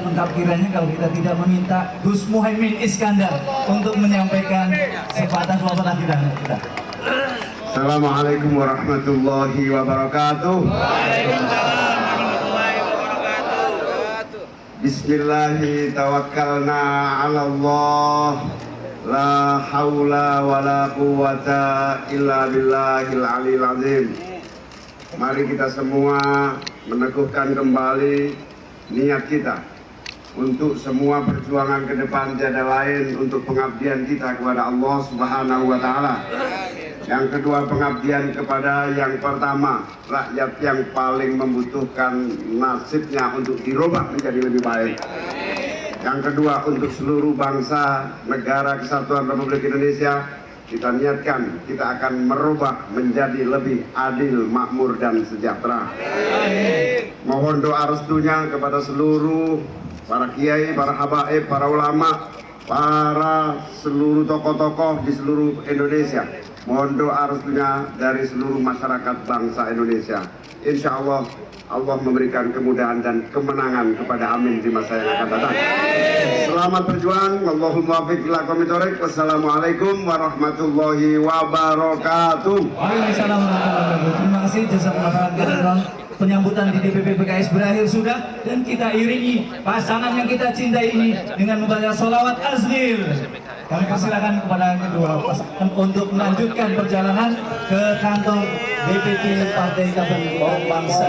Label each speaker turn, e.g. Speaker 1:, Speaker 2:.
Speaker 1: tidak lengkap kiranya kalau kita tidak meminta Gus Muhaimin Iskandar untuk menyampaikan sepatah dua patah kita.
Speaker 2: Assalamualaikum warahmatullahi wabarakatuh. Bismillahi tawakkalna ala Allah La haula wa la quwata illa billahil alil azim Mari kita semua meneguhkan kembali niat kita untuk semua perjuangan ke depan tiada lain untuk pengabdian kita kepada Allah Subhanahu wa taala. Yang kedua pengabdian kepada yang pertama rakyat yang paling membutuhkan nasibnya untuk dirubah menjadi lebih baik. Yang kedua untuk seluruh bangsa negara kesatuan Republik Indonesia kita niatkan kita akan merubah menjadi lebih adil, makmur dan sejahtera. Mohon doa restunya kepada seluruh para kiai, para habaib, para ulama, para seluruh tokoh-tokoh di seluruh Indonesia. Mohon doa restunya dari seluruh masyarakat bangsa Indonesia. Insya Allah Allah memberikan kemudahan dan kemenangan kepada Amin di masa yang akan datang. Selamat berjuang. Allahumma fiq ila Wassalamualaikum warahmatullahi wabarakatuh.
Speaker 1: Waalaikumsalam warahmatullahi wabarakatuh. Terima kasih jasa khairan. Penyambutan di DPP PKS berakhir sudah dan kita iringi pasangan yang kita cintai ini dengan membaca solawat azhir. Kami persilakan kepada kedua pasangan untuk melanjutkan perjalanan ke kantor DPP Partai Kebangkitan Bangsa.